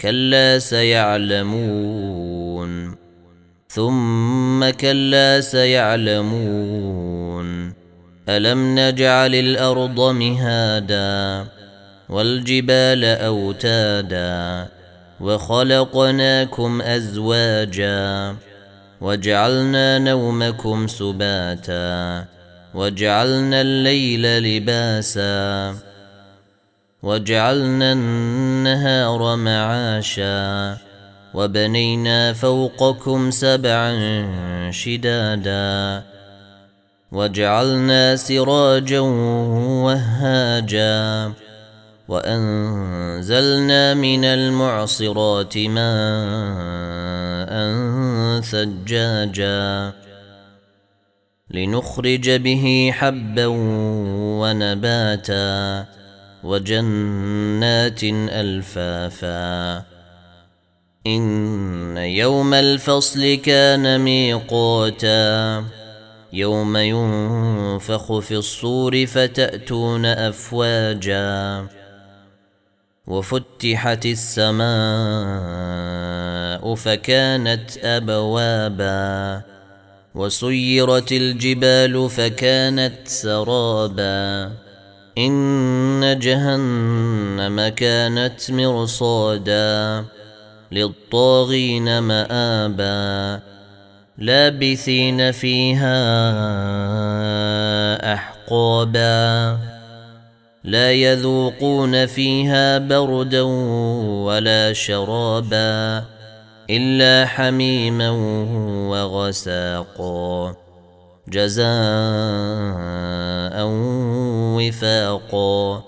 كلا سيعلمون. ثم كلا سيعلمون. ألم نجعل الأرض مهادا والجبال أوتادا وخلقناكم أزواجا وجعلنا نومكم سباتا وجعلنا الليل لباسا وجعلنا النهار معاشا وبنينا فوقكم سبعا شدادا وجعلنا سراجا وهاجا وأنزلنا من المعصرات ماء ثجاجا لنخرج به حبا ونباتا وجنات ألفافا. إن يوم الفصل كان ميقاتا. يوم ينفخ في الصور فتأتون أفواجا. وفتحت السماء فكانت أبوابا. وسيرت الجبال فكانت سرابا. إن جهنم كانت مرصادا للطاغين مآبا لابثين فيها أحقابا لا يذوقون فيها بردا ولا شرابا إلا حميما وغساقا جزاء وفاقا